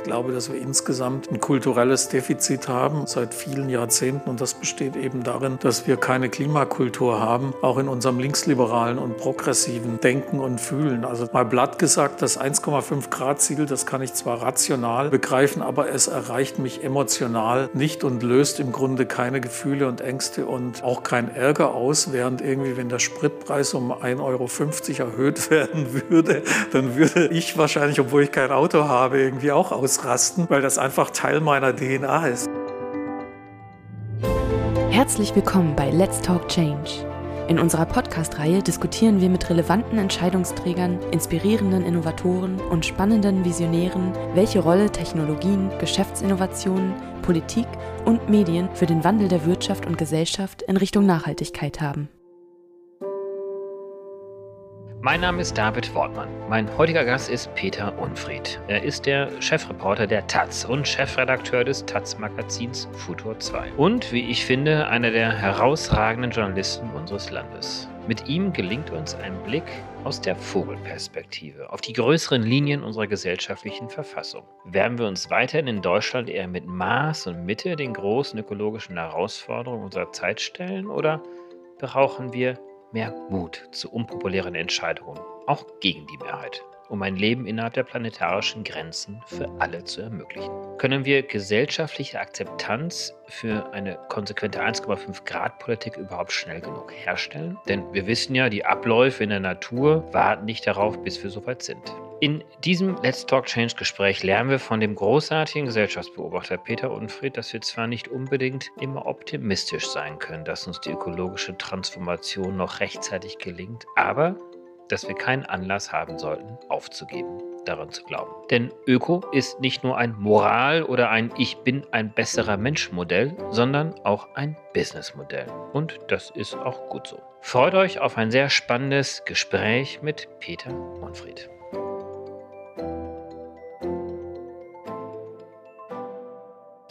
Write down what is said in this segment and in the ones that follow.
Ich glaube, dass wir insgesamt ein kulturelles Defizit haben seit vielen Jahrzehnten. Und das besteht eben darin, dass wir keine Klimakultur haben, auch in unserem linksliberalen und progressiven Denken und Fühlen. Also mal blatt gesagt, das 1,5 Grad Ziel, das kann ich zwar rational begreifen, aber es erreicht mich emotional nicht und löst im Grunde keine Gefühle und Ängste und auch kein Ärger aus, während irgendwie, wenn der Spritpreis um 1,50 Euro erhöht werden würde, dann würde ich wahrscheinlich, obwohl ich kein Auto habe, irgendwie auch ausrasten, weil das einfach Teil meiner DNA ist. Herzlich willkommen bei Let's Talk Change. In unserer Podcast-Reihe diskutieren wir mit relevanten Entscheidungsträgern, inspirierenden Innovatoren und spannenden Visionären, welche Rolle Technologien, Geschäftsinnovationen, Politik und Medien für den Wandel der Wirtschaft und Gesellschaft in Richtung Nachhaltigkeit haben. Mein Name ist David Wortmann. Mein heutiger Gast ist Peter Unfried. Er ist der Chefreporter der Taz und Chefredakteur des Taz-Magazins Futur 2. Und, wie ich finde, einer der herausragenden Journalisten unseres Landes. Mit ihm gelingt uns ein Blick aus der Vogelperspektive auf die größeren Linien unserer gesellschaftlichen Verfassung. Werden wir uns weiterhin in Deutschland eher mit Maß und Mitte den großen ökologischen Herausforderungen unserer Zeit stellen oder brauchen wir mehr Mut zu unpopulären Entscheidungen, auch gegen die Mehrheit, um ein Leben innerhalb der planetarischen Grenzen für alle zu ermöglichen. Können wir gesellschaftliche Akzeptanz für eine konsequente 1,5 Grad Politik überhaupt schnell genug herstellen? Denn wir wissen ja, die Abläufe in der Natur warten nicht darauf, bis wir soweit sind. In diesem Let's Talk Change Gespräch lernen wir von dem großartigen Gesellschaftsbeobachter Peter Unfried, dass wir zwar nicht unbedingt immer optimistisch sein können, dass uns die ökologische Transformation noch rechtzeitig gelingt, aber dass wir keinen Anlass haben sollten, aufzugeben, daran zu glauben. Denn Öko ist nicht nur ein Moral- oder ein Ich bin ein besserer Mensch-Modell, sondern auch ein Business-Modell. Und das ist auch gut so. Freut euch auf ein sehr spannendes Gespräch mit Peter Unfried.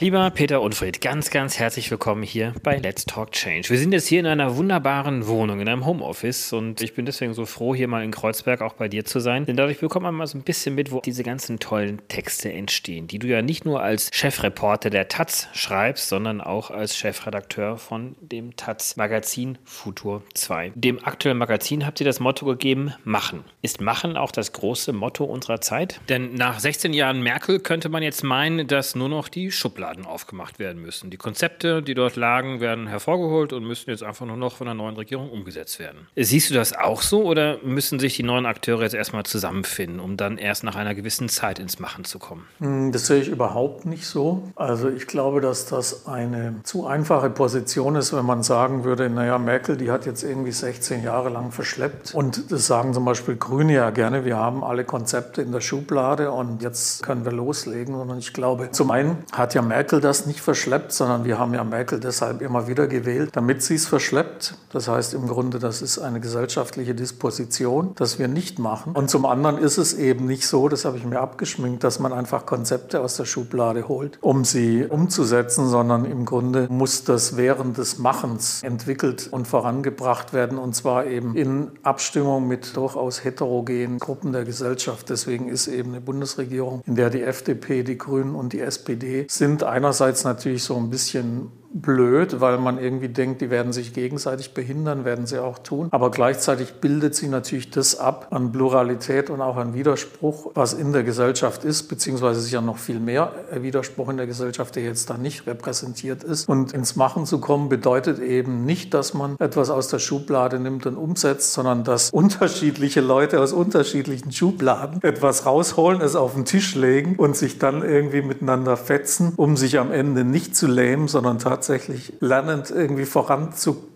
Lieber Peter Unfried, ganz, ganz herzlich willkommen hier bei Let's Talk Change. Wir sind jetzt hier in einer wunderbaren Wohnung, in einem Homeoffice und ich bin deswegen so froh, hier mal in Kreuzberg auch bei dir zu sein, denn dadurch bekommt man mal so ein bisschen mit, wo diese ganzen tollen Texte entstehen, die du ja nicht nur als Chefreporter der Taz schreibst, sondern auch als Chefredakteur von dem Taz-Magazin Futur 2. Dem aktuellen Magazin habt ihr das Motto gegeben, machen. Ist machen auch das große Motto unserer Zeit? Denn nach 16 Jahren Merkel könnte man jetzt meinen, dass nur noch die Schublade Schubladen aufgemacht werden müssen. Die Konzepte, die dort lagen, werden hervorgeholt und müssen jetzt einfach nur noch von der neuen Regierung umgesetzt werden. Siehst du das auch so oder müssen sich die neuen Akteure jetzt erstmal zusammenfinden, um dann erst nach einer gewissen Zeit ins Machen zu kommen? Hm, das sehe ich überhaupt nicht so. Also ich glaube, dass das eine zu einfache Position ist, wenn man sagen würde, naja, Merkel, die hat jetzt irgendwie 16 Jahre lang verschleppt. Und das sagen zum Beispiel Grüne ja gerne, wir haben alle Konzepte in der Schublade und jetzt können wir loslegen. Sondern ich glaube, zum einen hat ja Merkel Merkel das nicht verschleppt, sondern wir haben ja Merkel deshalb immer wieder gewählt, damit sie es verschleppt. Das heißt im Grunde, das ist eine gesellschaftliche Disposition, das wir nicht machen. Und zum anderen ist es eben nicht so, das habe ich mir abgeschminkt, dass man einfach Konzepte aus der Schublade holt, um sie umzusetzen, sondern im Grunde muss das während des Machens entwickelt und vorangebracht werden und zwar eben in Abstimmung mit durchaus heterogenen Gruppen der Gesellschaft. Deswegen ist eben eine Bundesregierung, in der die FDP, die Grünen und die SPD sind einerseits natürlich so ein bisschen blöd, weil man irgendwie denkt, die werden sich gegenseitig behindern, werden sie auch tun. Aber gleichzeitig bildet sie natürlich das ab an Pluralität und auch an Widerspruch, was in der Gesellschaft ist, beziehungsweise sicher noch viel mehr Widerspruch in der Gesellschaft, der jetzt da nicht repräsentiert ist. Und ins Machen zu kommen bedeutet eben nicht, dass man etwas aus der Schublade nimmt und umsetzt, sondern dass unterschiedliche Leute aus unterschiedlichen Schubladen etwas rausholen, es auf den Tisch legen und sich dann irgendwie miteinander fetzen, um sich am Ende nicht zu lähmen, sondern tatsächlich tatsächlich lernend irgendwie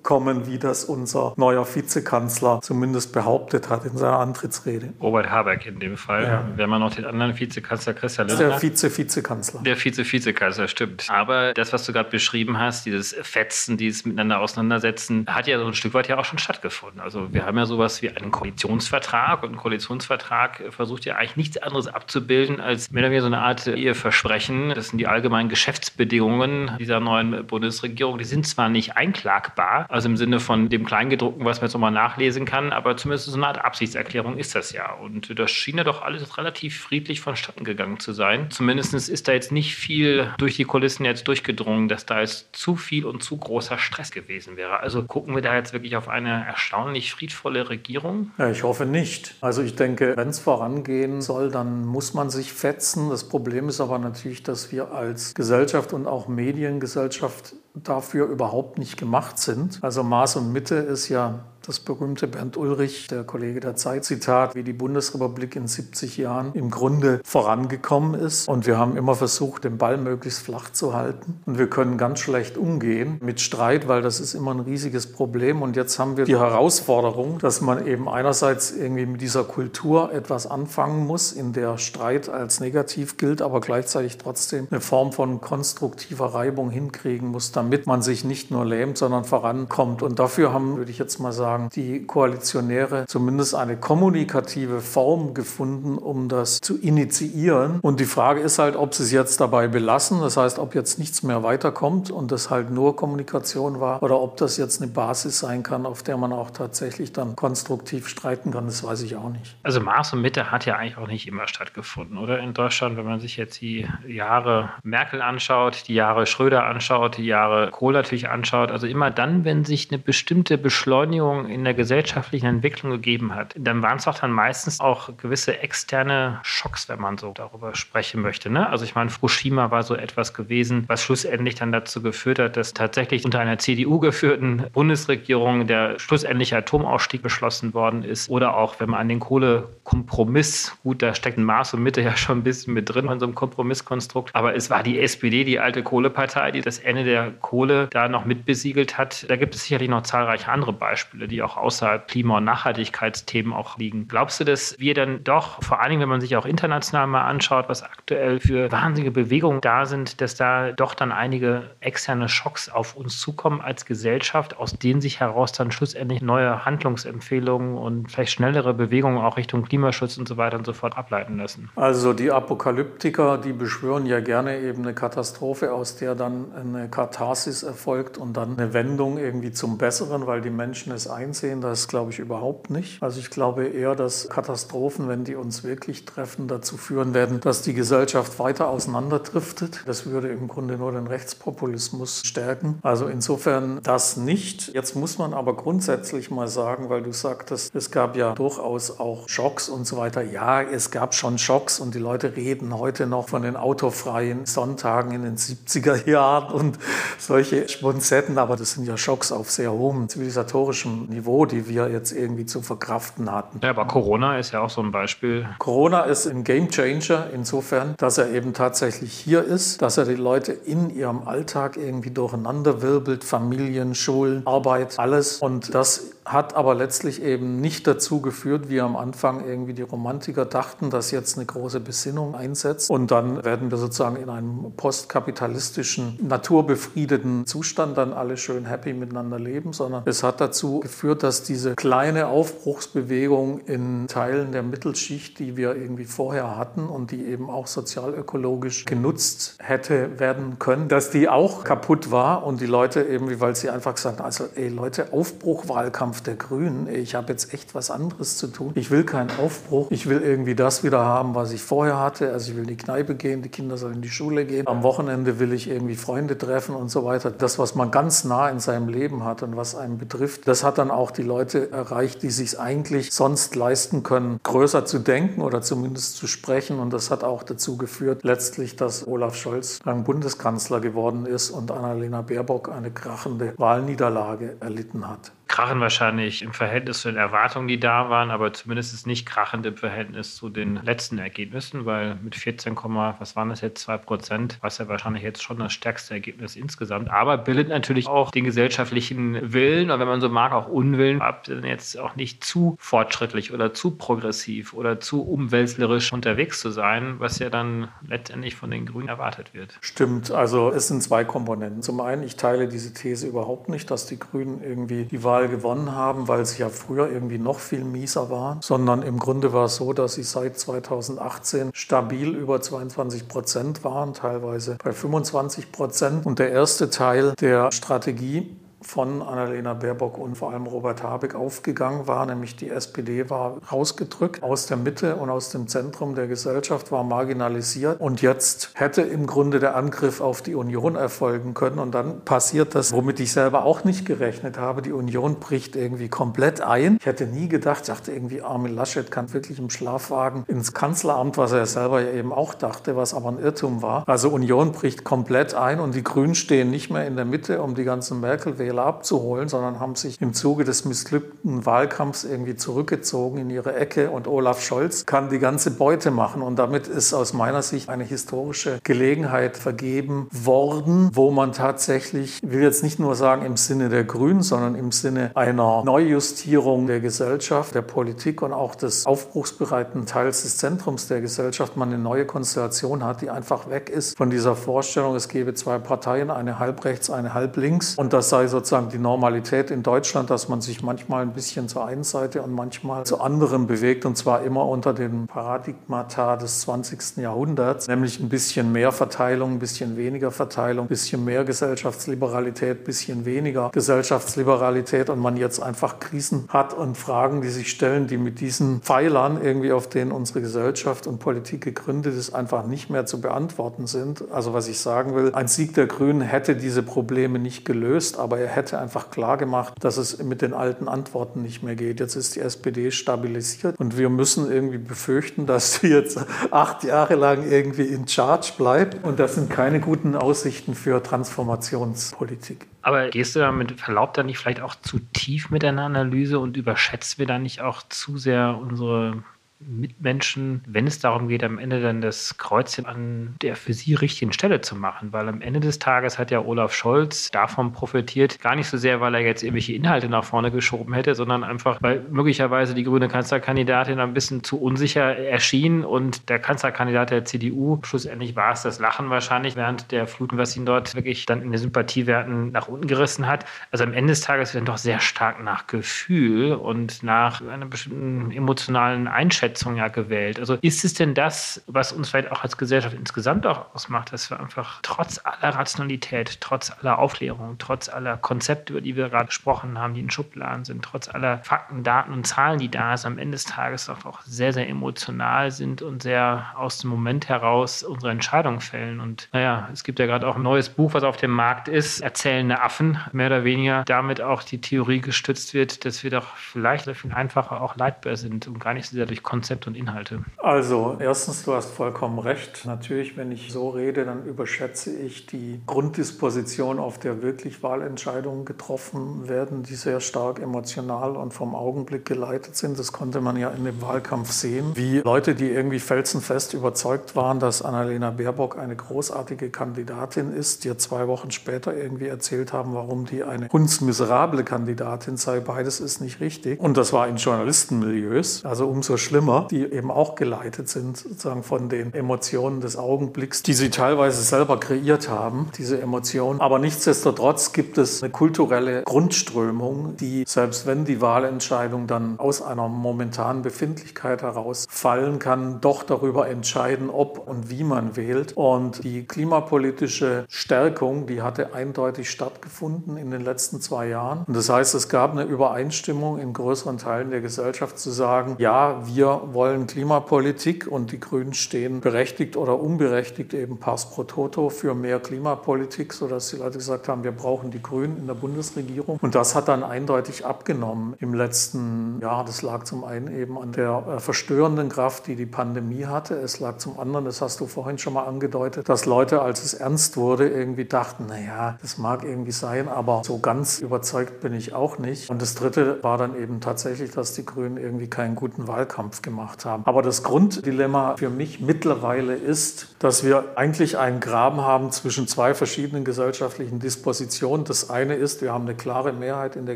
voranzukommen, wie das unser neuer Vizekanzler zumindest behauptet hat in seiner Antrittsrede. Robert Habeck in dem Fall. Ja. Wenn man noch den anderen Vizekanzler Christian Lindner. Der Vize-Vizekanzler. Der Vize-Vizekanzler, stimmt. Aber das, was du gerade beschrieben hast, dieses Fetzen, dieses Miteinander auseinandersetzen, hat ja so ein Stück weit ja auch schon stattgefunden. Also wir haben ja sowas wie einen Koalitionsvertrag und ein Koalitionsvertrag versucht ja eigentlich nichts anderes abzubilden als mehr oder weniger so eine Art Eheversprechen. Das sind die allgemeinen Geschäftsbedingungen dieser neuen Bundesregierung, die sind zwar nicht einklagbar, also im Sinne von dem Kleingedruckten, was man jetzt nochmal nachlesen kann, aber zumindest so eine Art Absichtserklärung ist das ja. Und das schien ja doch alles relativ friedlich vonstatten gegangen zu sein. Zumindest ist da jetzt nicht viel durch die Kulissen jetzt durchgedrungen, dass da jetzt zu viel und zu großer Stress gewesen wäre. Also gucken wir da jetzt wirklich auf eine erstaunlich friedvolle Regierung? Ja, ich hoffe nicht. Also ich denke, wenn es vorangehen soll, dann muss man sich fetzen. Das Problem ist aber natürlich, dass wir als Gesellschaft und auch Mediengesellschaft dafür überhaupt nicht gemacht sind. Also Maß und Mitte ist ja das berühmte Bernd Ulrich, der Kollege der Zeit, Zitat, wie die Bundesrepublik in 70 Jahren im Grunde vorangekommen ist. Und wir haben immer versucht, den Ball möglichst flach zu halten. Und wir können ganz schlecht umgehen mit Streit, weil das ist immer ein riesiges Problem. Und jetzt haben wir die Herausforderung, dass man eben einerseits irgendwie mit dieser Kultur etwas anfangen muss, in der Streit als negativ gilt, aber gleichzeitig trotzdem eine Form von konstruktiver Reibung hinkriegen muss, damit man sich nicht nur lähmt, sondern vorankommt. Und dafür haben, würde ich jetzt mal sagen, sagen, die Koalitionäre zumindest eine kommunikative Form gefunden, um das zu initiieren. Und die Frage ist halt, ob sie es jetzt dabei belassen, das heißt, ob jetzt nichts mehr weiterkommt und das halt nur Kommunikation war, oder ob das jetzt eine Basis sein kann, auf der man auch tatsächlich dann konstruktiv streiten kann, das weiß ich auch nicht. Also Maß und Mitte hat ja eigentlich auch nicht immer stattgefunden, oder? In Deutschland, wenn man sich jetzt die Jahre Merkel anschaut, die Jahre Schröder anschaut, die Jahre Kohl natürlich anschaut, also immer dann, wenn sich eine bestimmte Beschleunigung in der gesellschaftlichen Entwicklung gegeben hat, dann waren es doch dann meistens auch gewisse externe Schocks, wenn man so darüber sprechen möchte. Ne? Also ich meine, Fukushima war so etwas gewesen, was schlussendlich dann dazu geführt hat, dass tatsächlich unter einer CDU geführten Bundesregierung der schlussendliche Atomausstieg beschlossen worden ist. Oder auch, wenn man an den Kohlekompromiss, gut, da steckt ein Maß und Mitte ja schon ein bisschen mit drin in so einem Kompromisskonstrukt, aber es war die SPD, die alte Kohlepartei, die das Ende der Kohle da noch mitbesiegelt hat. Da gibt es sicherlich noch zahlreiche andere Beispiele, die auch außerhalb Klima- und Nachhaltigkeitsthemen auch liegen. Glaubst du, dass wir dann doch, vor allen Dingen, wenn man sich auch international mal anschaut, was aktuell für wahnsinnige Bewegungen da sind, dass da doch dann einige externe Schocks auf uns zukommen als Gesellschaft, aus denen sich heraus dann schlussendlich neue Handlungsempfehlungen und vielleicht schnellere Bewegungen auch Richtung Klimaschutz und so weiter und so fort ableiten lassen? Also die Apokalyptiker, die beschwören ja gerne eben eine Katastrophe, aus der dann eine Katharsis erfolgt und dann eine Wendung irgendwie zum Besseren, weil die Menschen es ein einsehen, das glaube ich überhaupt nicht. Also ich glaube eher, dass Katastrophen, wenn die uns wirklich treffen, dazu führen werden, dass die Gesellschaft weiter auseinanderdriftet. Das würde im Grunde nur den Rechtspopulismus stärken. Also insofern das nicht. Jetzt muss man aber grundsätzlich mal sagen, weil du sagtest, es gab ja durchaus auch Schocks und so weiter. Ja, es gab schon Schocks und die Leute reden heute noch von den autofreien Sonntagen in den 70er Jahren und solche Schmunzetten, aber das sind ja Schocks auf sehr hohem zivilisatorischem Niveau, die wir jetzt irgendwie zu verkraften hatten. Ja, aber Corona ist ja auch so ein Beispiel. Corona ist ein Gamechanger insofern, dass er eben tatsächlich hier ist, dass er die Leute in ihrem Alltag irgendwie durcheinander wirbelt, Familien, Schulen, Arbeit, alles. Und das hat aber letztlich eben nicht dazu geführt, wie am Anfang irgendwie die Romantiker dachten, dass jetzt eine große Besinnung einsetzt und dann werden wir sozusagen in einem postkapitalistischen, naturbefriedeten Zustand dann alle schön happy miteinander leben, sondern es hat dazu geführt, dass diese kleine Aufbruchsbewegung in Teilen der Mittelschicht, die wir irgendwie vorher hatten und die eben auch sozialökologisch genutzt hätte werden können, dass die auch kaputt war und die Leute irgendwie, weil sie einfach gesagt haben, also ey Leute, Aufbruchwahlkampf Wahlkampf der Grünen. Ich habe jetzt echt was anderes zu tun. Ich will keinen Aufbruch. Ich will irgendwie das wieder haben, was ich vorher hatte. Also ich will in die Kneipe gehen, die Kinder sollen in die Schule gehen. Am Wochenende will ich irgendwie Freunde treffen und so weiter. Das, was man ganz nah in seinem Leben hat und was einen betrifft, das hat dann auch die Leute erreicht, die sich eigentlich sonst leisten können, größer zu denken oder zumindest zu sprechen. Und das hat auch dazu geführt, letztlich, dass Olaf Scholz dann Bundeskanzler geworden ist und Annalena Baerbock eine krachende Wahlniederlage erlitten hat krachen wahrscheinlich im Verhältnis zu den Erwartungen, die da waren, aber zumindest ist nicht krachend im Verhältnis zu den letzten Ergebnissen, weil mit 14, was waren das jetzt, 2 Prozent, was ja wahrscheinlich jetzt schon das stärkste Ergebnis insgesamt, aber bildet natürlich auch den gesellschaftlichen Willen und wenn man so mag, auch Unwillen ab, jetzt auch nicht zu fortschrittlich oder zu progressiv oder zu umwälzlerisch unterwegs zu sein, was ja dann letztendlich von den Grünen erwartet wird. Stimmt, also es sind zwei Komponenten. Zum einen, ich teile diese These überhaupt nicht, dass die Grünen irgendwie die Wahl Wahl gewonnen haben, weil sie ja früher irgendwie noch viel mieser waren, sondern im Grunde war es so, dass sie seit 2018 stabil über 22 Prozent waren, teilweise bei 25 Prozent. Und der erste Teil der Strategie von Annalena Baerbock und vor allem Robert Habeck aufgegangen war, nämlich die SPD war rausgedrückt aus der Mitte und aus dem Zentrum der Gesellschaft, war marginalisiert und jetzt hätte im Grunde der Angriff auf die Union erfolgen können und dann passiert das, womit ich selber auch nicht gerechnet habe, die Union bricht irgendwie komplett ein. Ich hätte nie gedacht, dachte irgendwie, Armin Laschet kann wirklich im Schlafwagen ins Kanzleramt, was er selber ja eben auch dachte, was aber ein Irrtum war. Also Union bricht komplett ein und die Grünen stehen nicht mehr in der Mitte, um die ganzen Merkel-Wähler Wähler abzuholen, sondern haben sich im Zuge des missglückten Wahlkampfs irgendwie zurückgezogen in ihre Ecke und Olaf Scholz kann die ganze Beute machen. Und damit ist aus meiner Sicht eine historische Gelegenheit vergeben worden, wo man tatsächlich, ich will jetzt nicht nur sagen im Sinne der Grünen, sondern im Sinne einer Neujustierung der Gesellschaft, der Politik und auch des aufbruchsbereiten Teils des Zentrums der Gesellschaft, man eine neue Konstellation hat, die einfach weg ist von dieser Vorstellung, es gebe zwei Parteien, eine halb rechts, eine halb links und das sei so sozusagen die Normalität in Deutschland, dass man sich manchmal ein bisschen zur einen Seite und manchmal zur anderen bewegt und zwar immer unter dem Paradigmata des 20. Jahrhunderts, nämlich ein bisschen mehr Verteilung, ein bisschen weniger Verteilung, ein bisschen mehr Gesellschaftsliberalität, ein bisschen weniger Gesellschaftsliberalität und man jetzt einfach Krisen hat und Fragen, die sich stellen, die mit diesen Pfeilern irgendwie, auf denen unsere Gesellschaft und Politik gegründet ist, einfach nicht mehr zu beantworten sind. Also was ich sagen will, ein Sieg der Grünen hätte diese Probleme nicht gelöst, aber er hätte einfach klar gemacht, dass es mit den alten Antworten nicht mehr geht. Jetzt ist die SPD stabilisiert und wir müssen irgendwie befürchten, dass sie jetzt acht Jahre lang irgendwie in Charge bleibt. Und das sind keine guten Aussichten für Transformationspolitik. Aber gehst du da mit Verlaub da nicht vielleicht auch zu tief mit deiner Analyse und überschätzt wir da nicht auch zu sehr unsere Mitmenschen, wenn es darum geht, am Ende dann das Kreuzchen an der für sie richtigen Stelle zu machen. Weil am Ende des Tages hat ja Olaf Scholz davon profitiert, gar nicht so sehr, weil er jetzt irgendwelche Inhalte nach vorne geschoben hätte, sondern einfach, weil möglicherweise die grüne Kanzlerkandidatin ein bisschen zu unsicher erschien und der Kanzlerkandidat der CDU, schlussendlich war es das Lachen wahrscheinlich während der Fluten, was ihn dort wirklich dann in den Sympathiewerten nach unten gerissen hat. Also am Ende des Tages wird dann doch sehr stark nach Gefühl und nach einer bestimmten emotionalen Einschätzung Einschätzung ja gewählt. Also ist es denn das, was uns vielleicht auch als Gesellschaft insgesamt auch ausmacht, dass wir einfach trotz aller Rationalität, trotz aller Aufklärung, trotz aller Konzepte, über die wir gerade gesprochen haben, die in Schubladen sind, trotz aller Fakten, Daten und Zahlen, die da sind, am Ende des Tages auch sehr, sehr emotional sind und sehr aus dem Moment heraus unsere Entscheidung fällen. Und naja, es gibt ja gerade auch ein neues Buch, was auf dem Markt ist, Erzählende Affen, mehr oder weniger damit auch die Theorie gestützt wird, dass wir doch vielleicht viel einfacher auch leitbar sind und gar nicht so sehr durch Konzepte Konzept und Inhalte? Also, erstens, du hast vollkommen recht. Natürlich, wenn ich so rede, dann überschätze ich die Grunddisposition, auf der wirklich Wahlentscheidungen getroffen werden, die sehr stark emotional und vom Augenblick geleitet sind. Das konnte man ja in dem Wahlkampf sehen, wie Leute, die irgendwie felsenfest überzeugt waren, dass Annalena Baerbock eine großartige Kandidatin ist, dir zwei Wochen später irgendwie erzählt haben, warum die eine hundsmiserable Kandidatin sei. Beides ist nicht richtig. Und das war in Journalistenmilieus. Also umso schlimmer Filmer, die eben auch geleitet sind sozusagen von den Emotionen des Augenblicks, die sie teilweise selber kreiert haben, diese Emotionen. Aber nichtsdestotrotz gibt es eine kulturelle Grundströmung, die selbst wenn die Wahlentscheidung dann aus einer momentanen Befindlichkeit heraus fallen kann, doch darüber entscheiden, ob und wie man wählt. Und die klimapolitische Stärkung, die hatte eindeutig stattgefunden in den letzten zwei Jahren. Und das heißt, es gab eine Übereinstimmung in größeren Teilen der Gesellschaft zu sagen, ja, wir wollen Klimapolitik und die Grünen stehen berechtigt oder unberechtigt eben pars pro toto für mehr Klimapolitik, sodass die Leute gesagt haben, wir brauchen die Grünen in der Bundesregierung. Und das hat dann eindeutig abgenommen im letzten Jahr. Das lag zum einen eben an der äh, verstörenden Kraft, die die Pandemie hatte. Es lag zum anderen, das hast du vorhin schon mal angedeutet, dass Leute, als es ernst wurde, irgendwie dachten, naja, das mag irgendwie sein, aber so ganz überzeugt bin ich auch nicht. Und das Dritte war dann eben tatsächlich, dass die Grünen irgendwie keinen guten Wahlkampf gemacht haben. Aber das Grunddilemma für mich mittlerweile ist, dass wir eigentlich einen Graben haben zwischen zwei verschiedenen gesellschaftlichen Dispositionen. Das eine ist, wir haben eine klare Mehrheit in der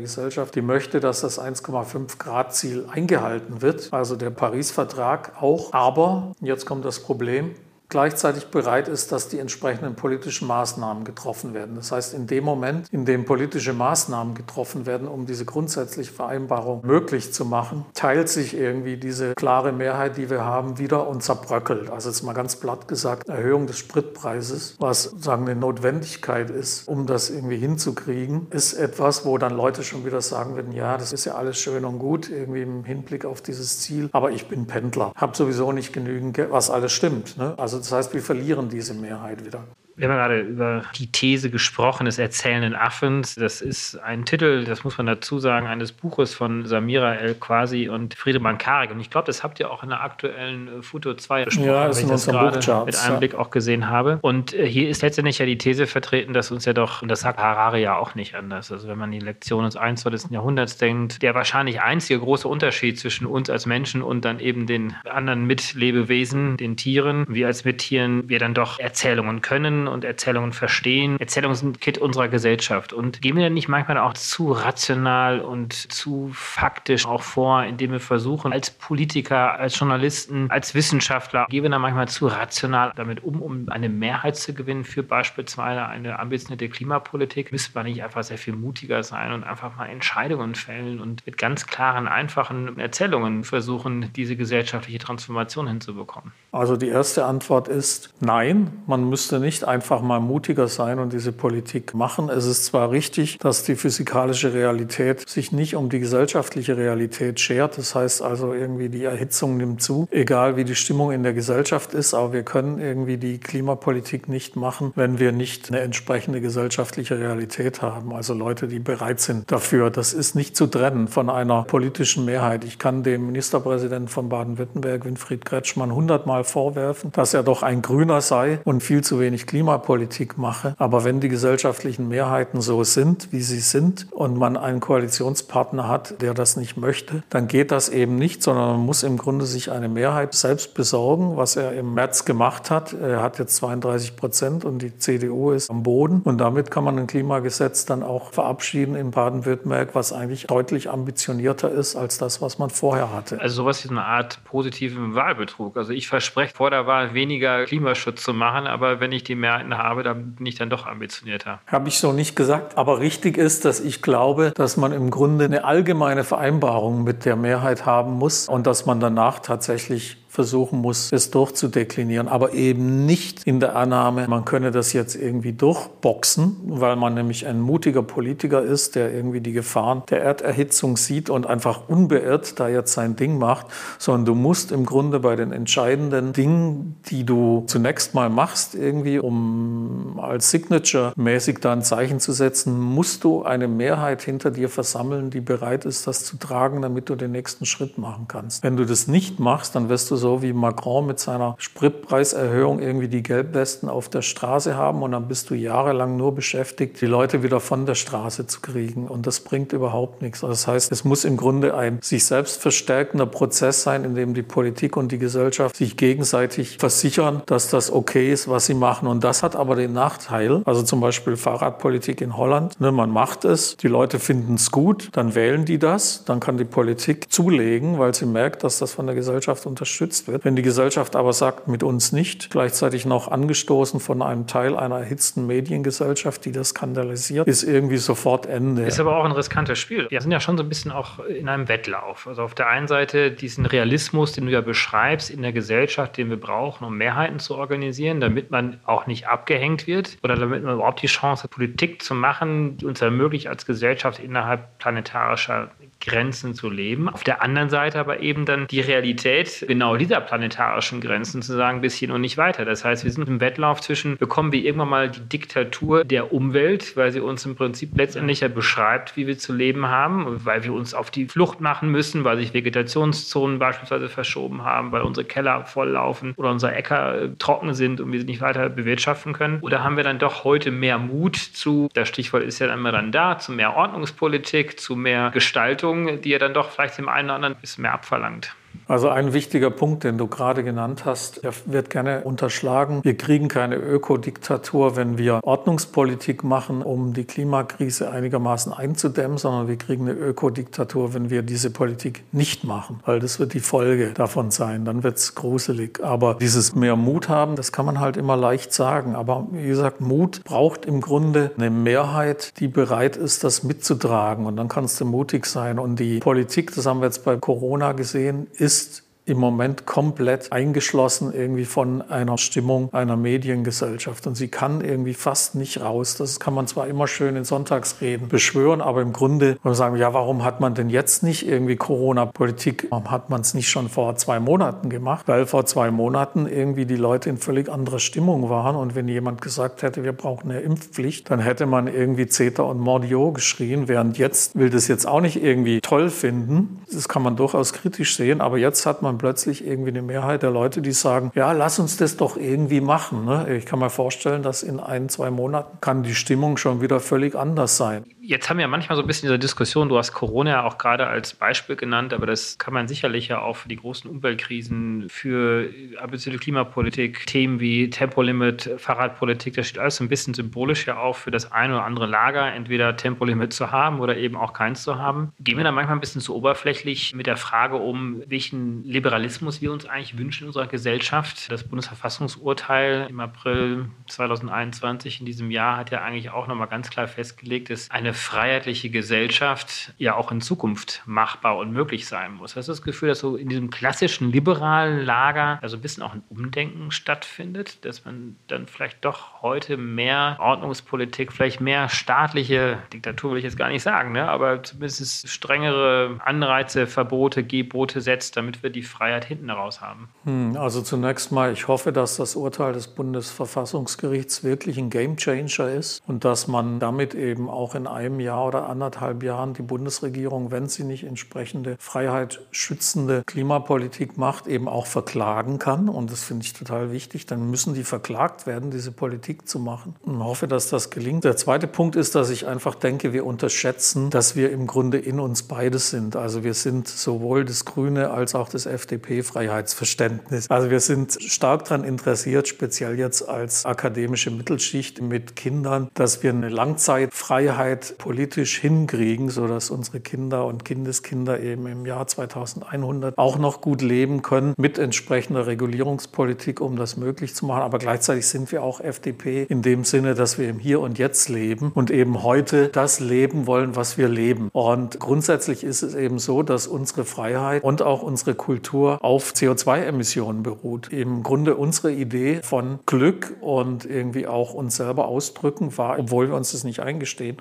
Gesellschaft, die möchte, dass das 1,5 Grad Ziel eingehalten wird, also der Paris-Vertrag auch. Aber, jetzt kommt das Problem, gleichzeitig bereit ist, dass die entsprechenden politischen Maßnahmen getroffen werden. Das heißt, in dem Moment, in dem politische Maßnahmen getroffen werden, um diese grundsätzliche Vereinbarung möglich zu machen, teilt sich irgendwie diese klare Mehrheit, die wir haben, wieder und zerbröckelt. Also jetzt mal ganz platt gesagt, Erhöhung des Spritpreises, was sagen eine Notwendigkeit ist, um das irgendwie hinzukriegen, ist etwas, wo dann Leute schon wieder sagen würden, ja, das ist ja alles schön und gut, irgendwie im Hinblick auf dieses Ziel, aber ich bin Pendler, habe sowieso nicht genügend, was alles stimmt. Ne? Also das heißt, wir verlieren diese Mehrheit wieder. Wir haben gerade über die These gesprochen des erzählenden Affens. Das ist ein Titel, das muss man dazu sagen, eines Buches von Samira El-Quasi und Friedemann Karik. Und ich glaube, das habt ihr auch in der aktuellen äh, Futur 2 besprochen, ja, das wenn ich das gerade mit einem ja. Blick auch gesehen habe. Und äh, hier ist letztendlich ja die These vertreten, dass uns ja doch, und das sagt Harari ja auch nicht anders, also wenn man die Lektion des 21. Jahrhunderts denkt, der wahrscheinlich einzige große Unterschied zwischen uns als Menschen und dann eben den anderen Mitlebewesen, den Tieren, wir als Mittieren, wir dann doch Erzählungen können und Erzählungen verstehen. Erzählungen sind Kit unserer Gesellschaft. Und gehen wir denn nicht manchmal auch zu rational und zu faktisch auch vor, indem wir versuchen, als Politiker, als Journalisten, als Wissenschaftler, gehen wir da manchmal zu rational damit um, um eine Mehrheit zu gewinnen für beispielsweise eine ambitionierte Klimapolitik? Müsste man nicht einfach sehr viel mutiger sein und einfach mal Entscheidungen fällen und mit ganz klaren, einfachen Erzählungen versuchen, diese gesellschaftliche Transformation hinzubekommen? Also die erste Antwort ist nein, man müsste nicht einfach mal mutiger sein und diese Politik machen. Es ist zwar richtig, dass die physikalische Realität sich nicht um die gesellschaftliche Realität schert. Das heißt also irgendwie die Erhitzung nimmt zu, egal wie die Stimmung in der Gesellschaft ist. Aber wir können irgendwie die Klimapolitik nicht machen, wenn wir nicht eine entsprechende gesellschaftliche Realität haben. Also Leute, die bereit sind dafür. Das ist nicht zu trennen von einer politischen Mehrheit. Ich kann dem Ministerpräsidenten von Baden-Württemberg, Winfried Kretschmann, hundertmal vorwerfen, dass er doch ein Grüner sei und viel zu wenig Klimapolitik mache. Aber wenn die gesellschaftlichen Mehrheiten so sind, wie sie sind, und man einen Koalitionspartner hat, der das nicht möchte, dann geht das eben nicht, sondern man muss im Grunde sich eine Mehrheit selbst besorgen, was er im März gemacht hat. Er hat jetzt 32 Prozent und die CDU ist am Boden. Und damit kann man ein Klimagesetz dann auch verabschieden in Baden-Württemberg, was eigentlich deutlich ambitionierter ist als das, was man vorher hatte. Also sowas wie eine Art positiven Wahlbetrug. Also ich verspreche vor der Wahl weniger Klimaschutz zu machen, aber wenn ich die Mehrheiten habe, dann bin ich dann doch ambitionierter. Habe ich so nicht gesagt. Aber richtig ist, dass ich glaube, dass man im Grunde eine allgemeine Vereinbarung mit der Mehrheit haben muss und dass man danach tatsächlich versuchen muss, es durchzudeklinieren, aber eben nicht in der Annahme, man könne das jetzt irgendwie durchboxen, weil man nämlich ein mutiger Politiker ist, der irgendwie die Gefahren der Erderhitzung sieht und einfach unbeirrt da jetzt sein Ding macht, sondern du musst im Grunde bei den entscheidenden Dingen, die du zunächst mal machst, irgendwie um als Signature mäßig da ein Zeichen zu setzen, musst du eine Mehrheit hinter dir versammeln, die bereit ist, das zu tragen, damit du den nächsten Schritt machen kannst. Wenn du das nicht machst, dann wirst du so so wie Macron mit seiner Spritpreiserhöhung irgendwie die Gelbwesten auf der Straße haben und dann bist du jahrelang nur beschäftigt, die Leute wieder von der Straße zu kriegen. Und das bringt überhaupt nichts. Also das heißt, es muss im Grunde ein sich selbst verstärkender Prozess sein, in dem die Politik und die Gesellschaft sich gegenseitig versichern, dass das okay ist, was sie machen. Und das hat aber den Nachteil, also zum Beispiel Fahrradpolitik in Holland, ne, man macht es, die Leute finden es gut, dann wählen die das, dann kann die Politik zulegen, weil sie merkt, dass das von der Gesellschaft unterstützt geschützt wird. Wenn die Gesellschaft aber sagt, mit uns nicht, gleichzeitig noch angestoßen von einem Teil einer erhitzten Mediengesellschaft, die das skandalisiert, ist irgendwie sofort Ende. Ist aber auch ein riskantes Spiel. Wir sind ja schon so ein bisschen auch in einem Wettlauf. Also auf der einen Seite diesen Realismus, den du ja beschreibst in der Gesellschaft, den wir brauchen, um Mehrheiten zu organisieren, damit man auch nicht abgehängt wird oder damit man überhaupt die Chance hat, Politik zu machen, die uns ermöglicht, als Gesellschaft innerhalb planetarischer Grenzen zu leben. Auf der anderen Seite aber eben dann die Realität genau dieser planetarischen Grenzen zu sagen, bis hier und nicht weiter. Das heißt, wir sind im Wettlauf zwischen, bekommen wir irgendwann mal die Diktatur der Umwelt, weil sie uns im Prinzip letztendlich ja beschreibt, wie wir zu leben haben, weil wir uns auf die Flucht machen müssen, weil sich Vegetationszonen beispielsweise verschoben haben, weil unsere Keller volllaufen oder unsere Äcker äh, trocken sind und wir sie nicht weiter bewirtschaften können. Oder haben wir dann doch heute mehr Mut zu, das Stichwort ist ja immer dann da, zu mehr Ordnungspolitik, zu mehr Gestaltung, die ja dann doch vielleicht dem einen oder anderen ein bisschen mehr abverlangt. Also ein wichtiger Punkt, den du gerade genannt hast, der wird gerne unterschlagen. Wir kriegen keine Ökodiktatur, wenn wir Ordnungspolitik machen, um die Klimakrise einigermaßen einzudämmen, sondern wir kriegen eine Ökodiktatur, wenn wir diese Politik nicht machen, weil das wird die Folge davon sein. Dann wird es gruselig. Aber dieses mehr Mut haben, das kann man halt immer leicht sagen. Aber wie gesagt, Mut braucht im Grunde eine Mehrheit, die bereit ist, das mitzutragen. Und dann kannst du mutig sein. Und die Politik, das haben wir jetzt bei Corona gesehen, ist ist im Moment komplett eingeschlossen irgendwie von einer Stimmung einer Mediengesellschaft. Und sie kann irgendwie fast nicht raus. Das kann man zwar immer schön in Sonntagsreden beschwören, aber im Grunde man sagen, ja, warum hat man denn jetzt nicht irgendwie Corona-Politik? Warum hat man es nicht schon vor zwei Monaten gemacht? Weil vor zwei Monaten irgendwie die Leute in völlig anderer Stimmung waren. Und wenn jemand gesagt hätte, wir brauchen eine Impfpflicht, dann hätte man irgendwie CETA und Mordio geschrien, während jetzt will das jetzt auch nicht irgendwie toll finden. Das kann man durchaus kritisch sehen, aber jetzt hat man plötzlich irgendwie eine Mehrheit der Leute, die sagen, ja, lass uns das doch irgendwie machen. Ne? Ich kann mir vorstellen, dass in ein, zwei Monaten kann die Stimmung schon wieder völlig anders sein. Jetzt haben wir manchmal so ein bisschen diese Diskussion, du hast Corona ja auch gerade als Beispiel genannt, aber das kann man sicherlich ja auch für die großen Umweltkrisen, für ambitionierte Klimapolitik, Themen wie Tempolimit, Fahrradpolitik, das steht alles so ein bisschen symbolisch ja auch für das eine oder andere Lager, entweder Tempolimit zu haben oder eben auch keins zu haben. Gehen wir da manchmal ein bisschen zu oberflächlich mit der Frage um, welchen Liberalismus wir uns eigentlich wünschen in unserer Gesellschaft. Das Bundesverfassungsurteil im April 2021 in diesem Jahr hat ja eigentlich auch nochmal ganz klar festgelegt, dass eine freiheitliche Gesellschaft ja auch in Zukunft machbar und möglich sein muss. Hast du das Gefühl, dass so in diesem klassischen liberalen Lager also ein bisschen auch ein Umdenken stattfindet, dass man dann vielleicht doch heute mehr Ordnungspolitik, vielleicht mehr staatliche Diktatur will ich jetzt gar nicht sagen, ne? aber zumindest strengere Anreize, Verbote, Gebote setzt, damit wir die Freiheit hinten raus haben? Hm, also zunächst mal, ich hoffe, dass das Urteil des Bundesverfassungsgerichts wirklich ein Gamechanger ist und dass man damit eben auch in einem einem Jahr oder anderthalb Jahren die Bundesregierung, wenn sie nicht entsprechende freiheitsschützende Klimapolitik macht, eben auch verklagen kann. Und das finde ich total wichtig. Dann müssen die verklagt werden, diese Politik zu machen. Und hoffe, dass das gelingt. Der zweite Punkt ist, dass ich einfach denke, wir unterschätzen, dass wir im Grunde in uns beides sind. Also wir sind sowohl das grüne als auch das FDP-Freiheitsverständnis. Also wir sind stark daran interessiert, speziell jetzt als akademische Mittelschicht mit Kindern, dass wir eine Langzeitfreiheit politisch hinkriegen, sodass unsere Kinder und Kindeskinder eben im Jahr 2100 auch noch gut leben können mit entsprechender Regulierungspolitik, um das möglich zu machen. Aber gleichzeitig sind wir auch FDP in dem Sinne, dass wir im Hier und Jetzt leben und eben heute das leben wollen, was wir leben. Und grundsätzlich ist es eben so, dass unsere Freiheit und auch unsere Kultur auf CO2-Emissionen beruht. Im Grunde unsere Idee von Glück und irgendwie auch uns selber ausdrücken war, obwohl wir uns das nicht eingestehen,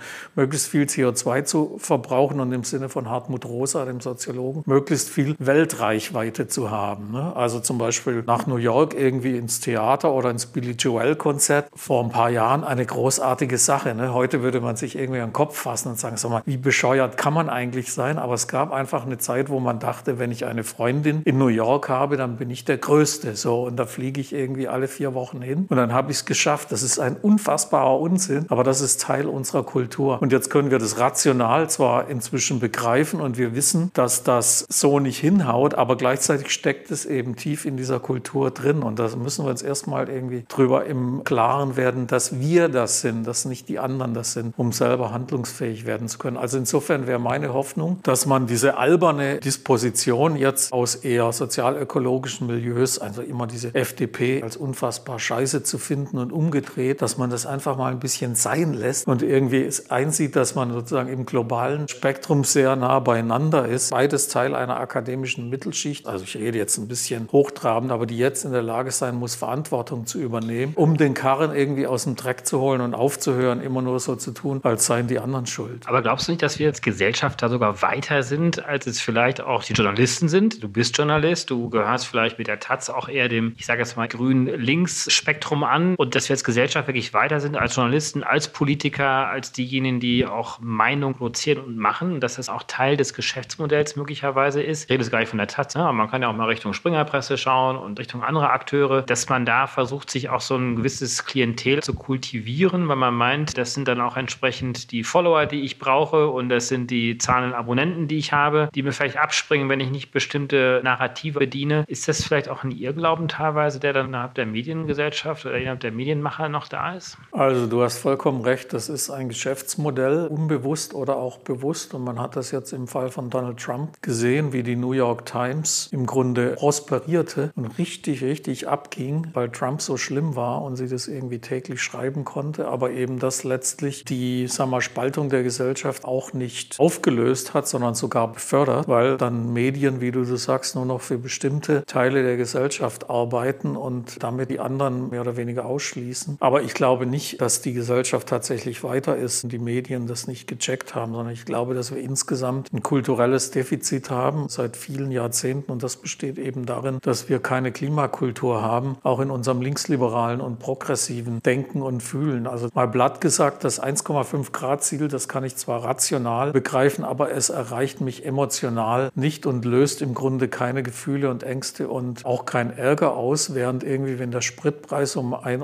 möglichst viel CO2 zu verbrauchen und im Sinne von Hartmut Rosa, dem Soziologen, möglichst viel Weltreichweite zu haben. Ne? Also zum Beispiel nach New York irgendwie ins Theater oder ins Billy Joel Konzert vor ein paar Jahren eine großartige Sache. Ne? Heute würde man sich irgendwie an den Kopf fassen und sagen, sag mal, wie bescheuert kann man eigentlich sein? Aber es gab einfach eine Zeit, wo man dachte, wenn ich eine Freundin in New York habe, dann bin ich der Größte. So, und da fliege ich irgendwie alle vier Wochen hin und dann habe ich es geschafft. Das ist ein unfassbarer Unsinn, aber das ist Teil unserer Kultur. Und jetzt können wir das rational zwar inzwischen begreifen und wir wissen, dass das so nicht hinhaut, aber gleichzeitig steckt es eben tief in dieser Kultur drin. Und da müssen wir uns erstmal irgendwie drüber im Klaren werden, dass wir das sind, dass nicht die anderen das sind, um selber handlungsfähig werden zu können. Also insofern wäre meine Hoffnung, dass man diese alberne Disposition jetzt aus eher sozialökologischen Milieus, also immer diese FDP als unfassbar scheiße zu finden und umgedreht, dass man das einfach mal ein bisschen sein lässt und irgendwie es einsieht, sieht, dass man sozusagen im globalen Spektrum sehr nah beieinander ist. Beides Teil einer akademischen Mittelschicht. Also ich rede jetzt ein bisschen hochtrabend, aber die jetzt in der Lage sein muss, Verantwortung zu übernehmen, um den Karren irgendwie aus dem Dreck zu holen und aufzuhören, immer nur so zu tun, als seien die anderen schuld. Aber glaubst du nicht, dass wir als Gesellschaft da sogar weiter sind, als es vielleicht auch die Journalisten sind? Du bist Journalist, du gehörst vielleicht mit der Taz auch eher dem, ich sage jetzt mal, grün-links-Spektrum an und dass wir als Gesellschaft wirklich weiter sind als Journalisten, als Politiker, als diejenigen, die die auch Meinung produzieren und machen, dass das auch Teil des Geschäftsmodells möglicherweise ist. Ich rede jetzt gar nicht von der Taz, ne? aber man kann ja auch mal Richtung Springerpresse schauen und Richtung andere Akteure, dass man da versucht, sich auch so ein gewisses Klientel zu kultivieren, weil man meint, das sind dann auch entsprechend die Follower, die ich brauche und das sind die Zahlen Abonnenten, die ich habe, die mir vielleicht abspringen, wenn ich nicht bestimmte Narrative bediene. Ist das vielleicht auch ein Irrglauben teilweise, der dann innerhalb der Mediengesellschaft oder innerhalb der Medienmacher noch da ist? Also du hast vollkommen recht, das ist ein Geschäftsmodell, unbewusst oder auch bewusst. Und man hat das jetzt im Fall von Donald Trump gesehen, wie die New York Times im Grunde prosperierte und richtig, richtig abging, weil Trump so schlimm war und sie das irgendwie täglich schreiben konnte, aber eben das letztlich die sag mal, Spaltung der Gesellschaft auch nicht aufgelöst hat, sondern sogar befördert, weil dann Medien, wie du das sagst, nur noch für bestimmte Teile der Gesellschaft arbeiten und damit die anderen mehr oder weniger ausschließen. Aber ich glaube nicht, dass die Gesellschaft tatsächlich weiter ist die Medien das nicht gecheckt haben, sondern ich glaube, dass wir insgesamt ein kulturelles Defizit haben seit vielen Jahrzehnten und das besteht eben darin, dass wir keine Klimakultur haben, auch in unserem linksliberalen und progressiven Denken und Fühlen. Also mal blatt gesagt, das 1,5 Grad Ziel, das kann ich zwar rational begreifen, aber es erreicht mich emotional nicht und löst im Grunde keine Gefühle und Ängste und auch kein Ärger aus, während irgendwie, wenn der Spritpreis um 1,50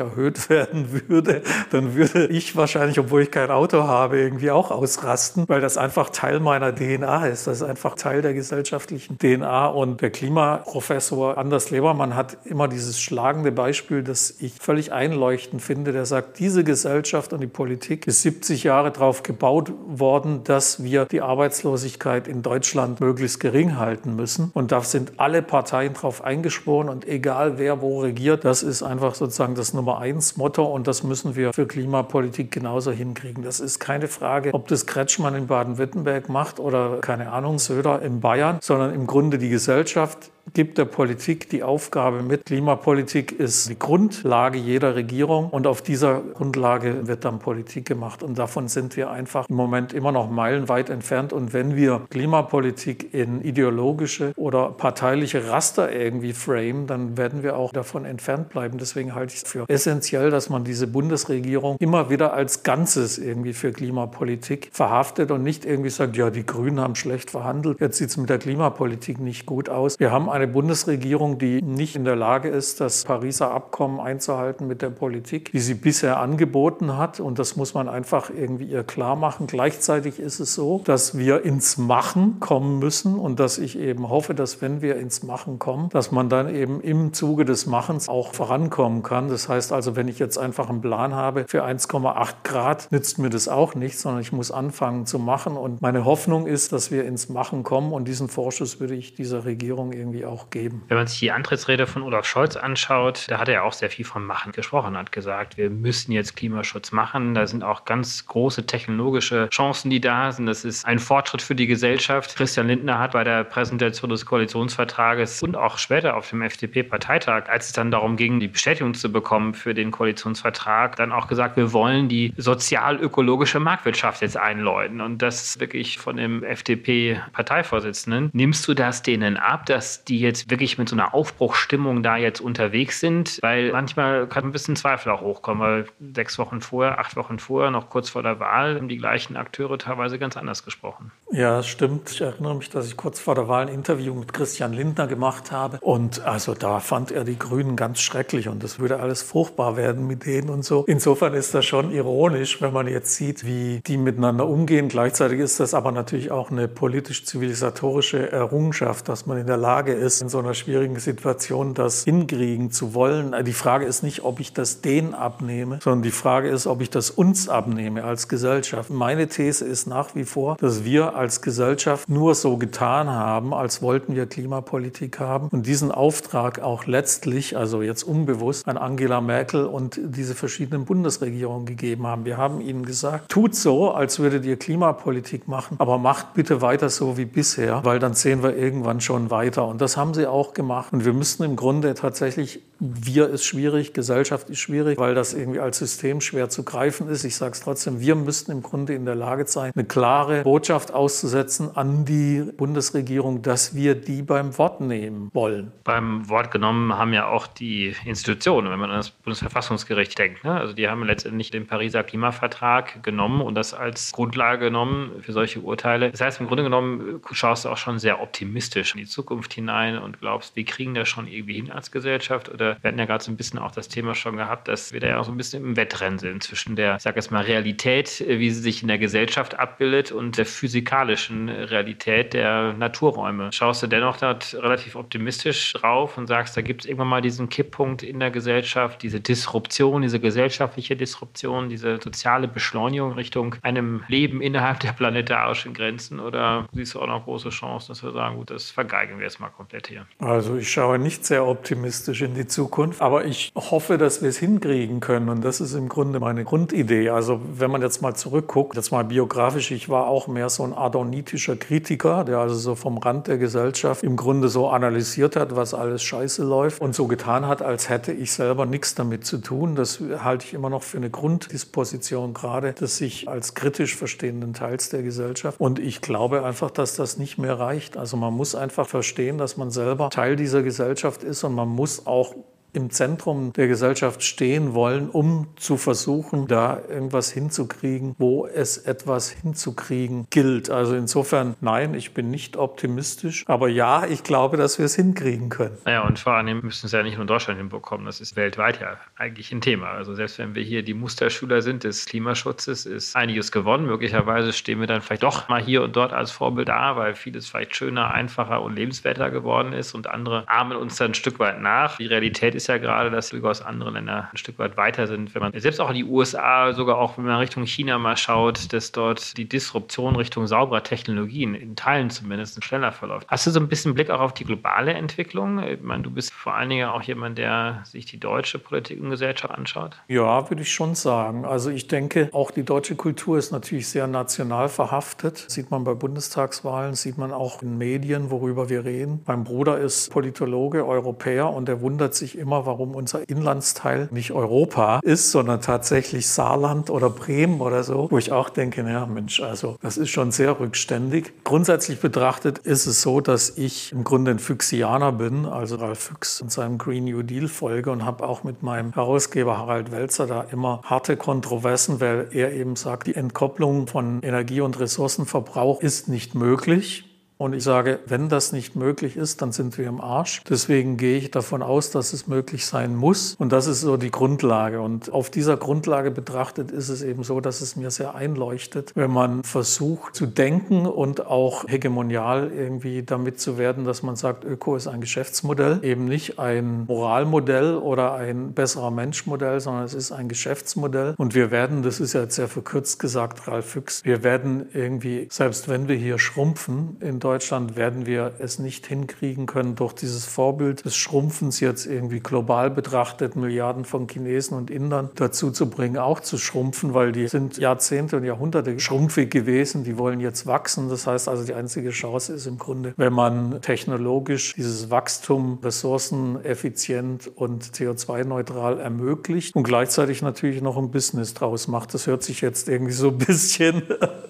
Euro erhöht werden würde, dann würde ich wahrscheinlich, obwohl ich kein Auto habe, irgendwie auch ausrasten, weil das einfach Teil meiner DNA ist. Das ist einfach Teil der gesellschaftlichen DNA. Und der Klimaprofessor Anders Lebermann hat immer dieses schlagende Beispiel, das ich völlig einleuchtend finde. Der sagt, diese Gesellschaft und die Politik ist 70 Jahre darauf gebaut worden, dass wir die Arbeitslosigkeit in Deutschland möglichst gering halten müssen. Und da sind alle Parteien drauf eingeschworen. Und egal wer wo regiert, das ist einfach sozusagen das Nummer eins Motto. Und das müssen wir für Klimapolitik genauso hinkriegen. Das ist keine Frage, ob das Kretschmann in Baden-Württemberg macht oder keine Ahnung, Söder in Bayern, sondern im Grunde die Gesellschaft gibt der Politik die Aufgabe mit. Klimapolitik ist die Grundlage jeder Regierung und auf dieser Grundlage wird dann Politik gemacht. Und davon sind wir einfach im Moment immer noch meilenweit entfernt. Und wenn wir Klimapolitik in ideologische oder parteiliche Raster irgendwie frame, dann werden wir auch davon entfernt bleiben. Deswegen halte ich es für essentiell, dass man diese Bundesregierung immer wieder als Ganzes irgendwie für Klimapolitik verhaftet und nicht irgendwie sagt, ja, die Grünen haben schlecht verhandelt, jetzt sieht es mit der Klimapolitik nicht gut aus. Wir haben eine Bundesregierung, die nicht in der Lage ist, das Pariser Abkommen einzuhalten mit der Politik, die sie bisher angeboten hat. Und das muss man einfach irgendwie ihr klar machen. Gleichzeitig ist es so, dass wir ins Machen kommen müssen und dass ich eben hoffe, dass wenn wir ins Machen kommen, dass man dann eben im Zuge des Machens auch vorankommen kann. Das heißt also, wenn ich jetzt einfach einen Plan habe für 1,8 Grad, nützt mir das auch nichts, sondern ich muss anfangen zu machen. Und meine Hoffnung ist, dass wir ins Machen kommen und diesen Vorschuss würde ich dieser Regierung irgendwie auch geben. Wenn man sich die Antrittsrede von Olaf Scholz anschaut, da hat er auch sehr viel vom Machen gesprochen, hat gesagt, wir müssen jetzt Klimaschutz machen. Da sind auch ganz große technologische Chancen, die da sind. Das ist ein Fortschritt für die Gesellschaft. Christian Lindner hat bei der Präsentation des Koalitionsvertrages und auch später auf dem FDP-Parteitag, als es dann darum ging, die Bestätigung zu bekommen für den Koalitionsvertrag, dann auch gesagt, wir wollen die sozial-ökologische Marktwirtschaft jetzt einläuten. Und das wirklich von dem FDP-Parteivorsitzenden. Nimmst du das denen ab, dass die die jetzt wirklich mit so einer Aufbruchstimmung da jetzt unterwegs sind, weil manchmal kann ein bisschen Zweifel auch hochkommen, weil sechs Wochen vorher, acht Wochen vorher, noch kurz vor der Wahl, haben die gleichen Akteure teilweise ganz anders gesprochen. Ja, das stimmt. Ich erinnere mich, dass ich kurz vor der Wahl ein Interview mit Christian Lindner gemacht habe und also da fand er die Grünen ganz schrecklich und es würde alles fruchtbar werden mit denen und so. Insofern ist das schon ironisch, wenn man jetzt sieht, wie die miteinander umgehen. Gleichzeitig ist das aber natürlich auch eine politisch-zivilisatorische Errungenschaft, dass man in der Lage ist, ist, in so einer schwierigen Situation das hinkriegen zu wollen. Die Frage ist nicht, ob ich das denen abnehme, sondern die Frage ist, ob ich das uns abnehme als Gesellschaft. Meine These ist nach wie vor, dass wir als Gesellschaft nur so getan haben, als wollten wir Klimapolitik haben und diesen Auftrag auch letztlich, also jetzt unbewusst, an Angela Merkel und diese verschiedenen Bundesregierungen gegeben haben. Wir haben ihnen gesagt, tut so, als würdet ihr Klimapolitik machen, aber macht bitte weiter so wie bisher, weil dann sehen wir irgendwann schon weiter. Und das haben sie auch gemacht. Und wir müssten im Grunde tatsächlich, wir ist schwierig, Gesellschaft ist schwierig, weil das irgendwie als System schwer zu greifen ist. Ich sage es trotzdem, wir müssten im Grunde in der Lage sein, eine klare Botschaft auszusetzen an die Bundesregierung, dass wir die beim Wort nehmen wollen. Beim Wort genommen haben ja auch die Institutionen, wenn man an das Bundesverfassungsgericht denkt. Ne? Also die haben letztendlich den Pariser Klimavertrag genommen und das als Grundlage genommen für solche Urteile. Das heißt, im Grunde genommen schaust du auch schon sehr optimistisch in die Zukunft hinein und glaubst, wir kriegen das schon irgendwie hin als Gesellschaft. Oder wir hatten ja gerade so ein bisschen auch das Thema schon gehabt, dass wir da ja auch so ein bisschen im Wettrennen sind zwischen der, ich sag jetzt mal, Realität, wie sie sich in der Gesellschaft abbildet und der physikalischen Realität der Naturräume. Schaust du dennoch dort relativ optimistisch drauf und sagst, da gibt es irgendwann mal diesen Kipppunkt in der Gesellschaft, diese Disruption, diese gesellschaftliche Disruption, diese soziale Beschleunigung Richtung einem Leben innerhalb der planetarischen Grenzen? Oder siehst du auch noch große Chancen, dass wir sagen, gut, das vergeigen wir jetzt mal komplett hier? Also ich schaue nicht sehr optimistisch in die Zukunft, aber ich hoffe, dass wir es hinkriegen können. Und das ist im Grunde meine Grundidee. Also wenn man jetzt mal zurückguckt, jetzt mal biografisch, ich war auch mehr so ein adonitischer Kritiker, der also so vom Rand der Gesellschaft im Grunde so analysiert hat, was alles scheiße läuft und so getan hat, als hätte ich selber nichts damit zu tun. Das halte ich immer noch für eine Grunddisposition gerade des sich als kritisch verstehenden Teils der Gesellschaft. Und ich glaube einfach, dass das nicht mehr reicht. Also man muss einfach verstehen, dass man selber Teil dieser Gesellschaft ist und man muss auch im Zentrum der Gesellschaft stehen wollen, um zu versuchen, da irgendwas hinzukriegen, wo es etwas hinzukriegen gilt. Also insofern, nein, ich bin nicht optimistisch, aber ja, ich glaube, dass wir es hinkriegen können. Naja, und vor allem müssen es ja nicht nur in Deutschland hinbekommen, das ist weltweit ja eigentlich ein Thema. Also selbst wenn wir hier die Musterschüler sind des Klimaschutzes, ist einiges gewonnen. Möglicherweise stehen wir dann vielleicht doch mal hier und dort als Vorbild da, weil vieles vielleicht schöner, einfacher und lebenswerter geworden ist und andere ahmen uns dann ein Stück weit nach. Die Realität ist ist ja gerade, dass durchaus andere Länder ein Stück weit weiter sind. Wenn man selbst auch in die USA, sogar auch wenn man Richtung China mal schaut, dass dort die Disruption Richtung sauberer Technologien, in Teilen zumindest, schneller verläuft. Hast du so ein bisschen Blick auch auf die globale Entwicklung? Ich meine, du bist vor allen Dingen auch jemand, der sich die deutsche Politik und Gesellschaft anschaut. Ja, würde ich schon sagen. Also ich denke, auch die deutsche Kultur ist natürlich sehr national verhaftet. Sieht man bei Bundestagswahlen, sieht man auch in Medien, worüber wir reden. Mein Bruder ist Politologe, Europäer und er wundert sich immer, immer, warum unser Inlandsteil nicht Europa ist, sondern tatsächlich Saarland oder Bremen oder so, wo ich auch denke, naja, Mensch, also das ist schon sehr rückständig. Grundsätzlich betrachtet ist es so, dass ich im Grunde ein Füchsianer bin, also Ralf Füchs und seinem Green New Deal folge und habe auch mit meinem Herausgeber Harald Welzer da immer harte Kontroversen, weil er eben sagt, die Entkopplung von Energie- und Ressourcenverbrauch ist nicht möglich. Und ich sage, wenn das nicht möglich ist, dann sind wir im Arsch. Deswegen gehe ich davon aus, dass es möglich sein muss. Und das ist so die Grundlage. Und auf dieser Grundlage betrachtet ist es eben so, dass es mir sehr einleuchtet, wenn man versucht zu denken und auch hegemonial irgendwie damit zu werden, dass man sagt, Öko ist ein Geschäftsmodell, eben nicht ein Moralmodell oder ein besserer Menschmodell, sondern es ist ein Geschäftsmodell. Und wir werden, das ist ja jetzt sehr verkürzt gesagt, Ralf Füchs, wir werden irgendwie, selbst wenn wir hier schrumpfen in Deutschland werden wir es nicht hinkriegen können, durch dieses Vorbild des Schrumpfens jetzt irgendwie global betrachtet, Milliarden von Chinesen und Indern dazu zu bringen, auch zu schrumpfen, weil die sind Jahrzehnte und Jahrhunderte schrumpfig gewesen, die wollen jetzt wachsen. Das heißt also, die einzige Chance ist im Grunde, wenn man technologisch dieses Wachstum ressourceneffizient und CO2-neutral ermöglicht und gleichzeitig natürlich noch ein Business draus macht. Das hört sich jetzt irgendwie so ein bisschen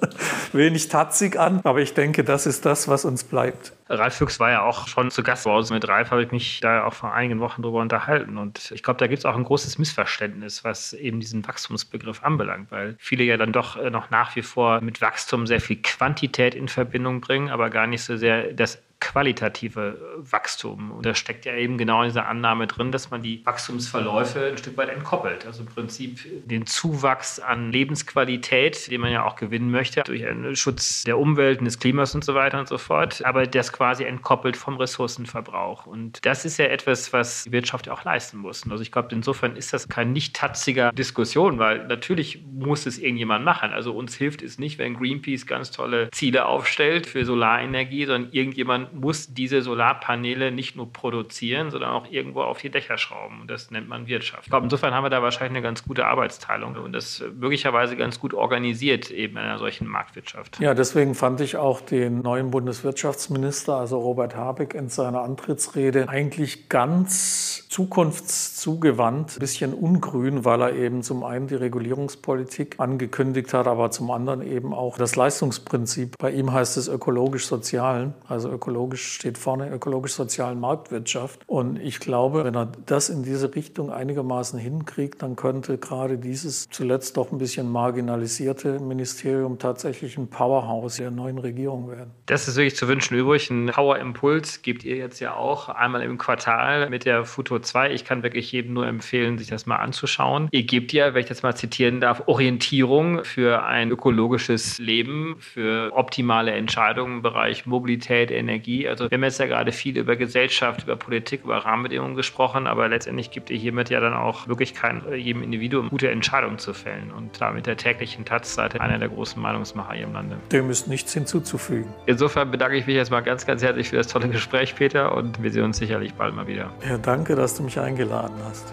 wenig tatzig an, aber ich denke, das ist das, was uns bleibt. Ralf Füchs war ja auch schon zu Gast uns. Mit Ralf habe ich mich da auch vor einigen Wochen drüber unterhalten. Und ich glaube, da gibt es auch ein großes Missverständnis, was eben diesen Wachstumsbegriff anbelangt, weil viele ja dann doch äh, noch nach wie vor mit Wachstum sehr viel Quantität in Verbindung bringen, aber gar nicht so sehr das qualitative Wachstum. Und da steckt ja eben genau in dieser Annahme drin, dass man die Wachstumsverläufe ein Stück weit entkoppelt. Also im Prinzip den Zuwachs an Lebensqualität, den man ja auch gewinnen möchte, durch einen Schutz der Umwelt und des Klimas und so weiter und so fort, aber das quasi entkoppelt vom Ressourcenverbrauch. Und das ist ja etwas, was die Wirtschaft ja auch leisten muss. Also ich glaube, insofern ist das kein nicht tatziger Diskussion, weil natürlich muss es irgendjemand machen. Also uns hilft es nicht, wenn Greenpeace ganz tolle Ziele aufstellt für Solarenergie, sondern irgendjemand muss diese Solarpaneele nicht nur produzieren, sondern auch irgendwo auf die Dächer schrauben. Und das nennt man Wirtschaft. Ich glaube, insofern haben wir da wahrscheinlich eine ganz gute Arbeitsteilung und das möglicherweise ganz gut organisiert eben in einer solchen Marktwirtschaft. Ja, deswegen fand ich auch den neuen Bundeswirtschaftsminister, also Robert Habeck, in seiner Antrittsrede eigentlich ganz zukunftszugewandt, ein bisschen ungrün, weil er eben zum einen die Regulierungspolitik angekündigt hat, aber zum anderen eben auch das Leistungsprinzip. Bei ihm heißt es ökologisch-sozialen, also ökologisch steht vorne ökologisch-sozialen Marktwirtschaft. Und ich glaube, wenn er das in diese Richtung einigermaßen hinkriegt, dann könnte gerade dieses zuletzt doch ein bisschen marginalisierte Ministerium tatsächlich ein Powerhouse der neuen Regierung werden. Das ist wirklich zu wünschen übrig. Ein Power-Impuls gebt ihr jetzt ja auch einmal im Quartal mit der Futur 2. Ich kann wirklich jedem nur empfehlen, sich das mal anzuschauen. Ihr gebt ja, wenn ich das mal zitieren darf, Orientierung für ein ökologisches Leben, für optimale Entscheidungen im Bereich Mobilität, Energie. Also wir haben jetzt ja gerade viel über Gesellschaft, über Politik, über Rahmenbedingungen gesprochen, aber letztendlich gibt ihr hiermit ja dann auch Möglichkeiten, jedem Individuum gute Entscheidungen zu fällen und damit der täglichen Taz-Seite einer der großen Meinungsmacher hier im Lande. Dem ist nichts hinzuzufügen. Insofern bedanke ich mich jetzt mal ganz, ganz herzlich für das tolle Gespräch, Peter, und wir sehen uns sicherlich bald mal wieder. Ja, danke, dass du mich eingeladen hast.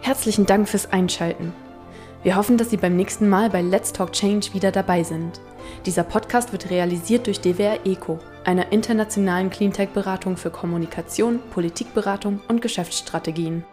Herzlichen Dank fürs Einschalten. Wir hoffen, dass Sie beim nächsten Mal bei Let's Talk Change wieder dabei sind. Dieser Podcast wird realisiert durch DWR ECO, einer internationalen Cleantech-Beratung für Kommunikation, Politikberatung und Geschäftsstrategien.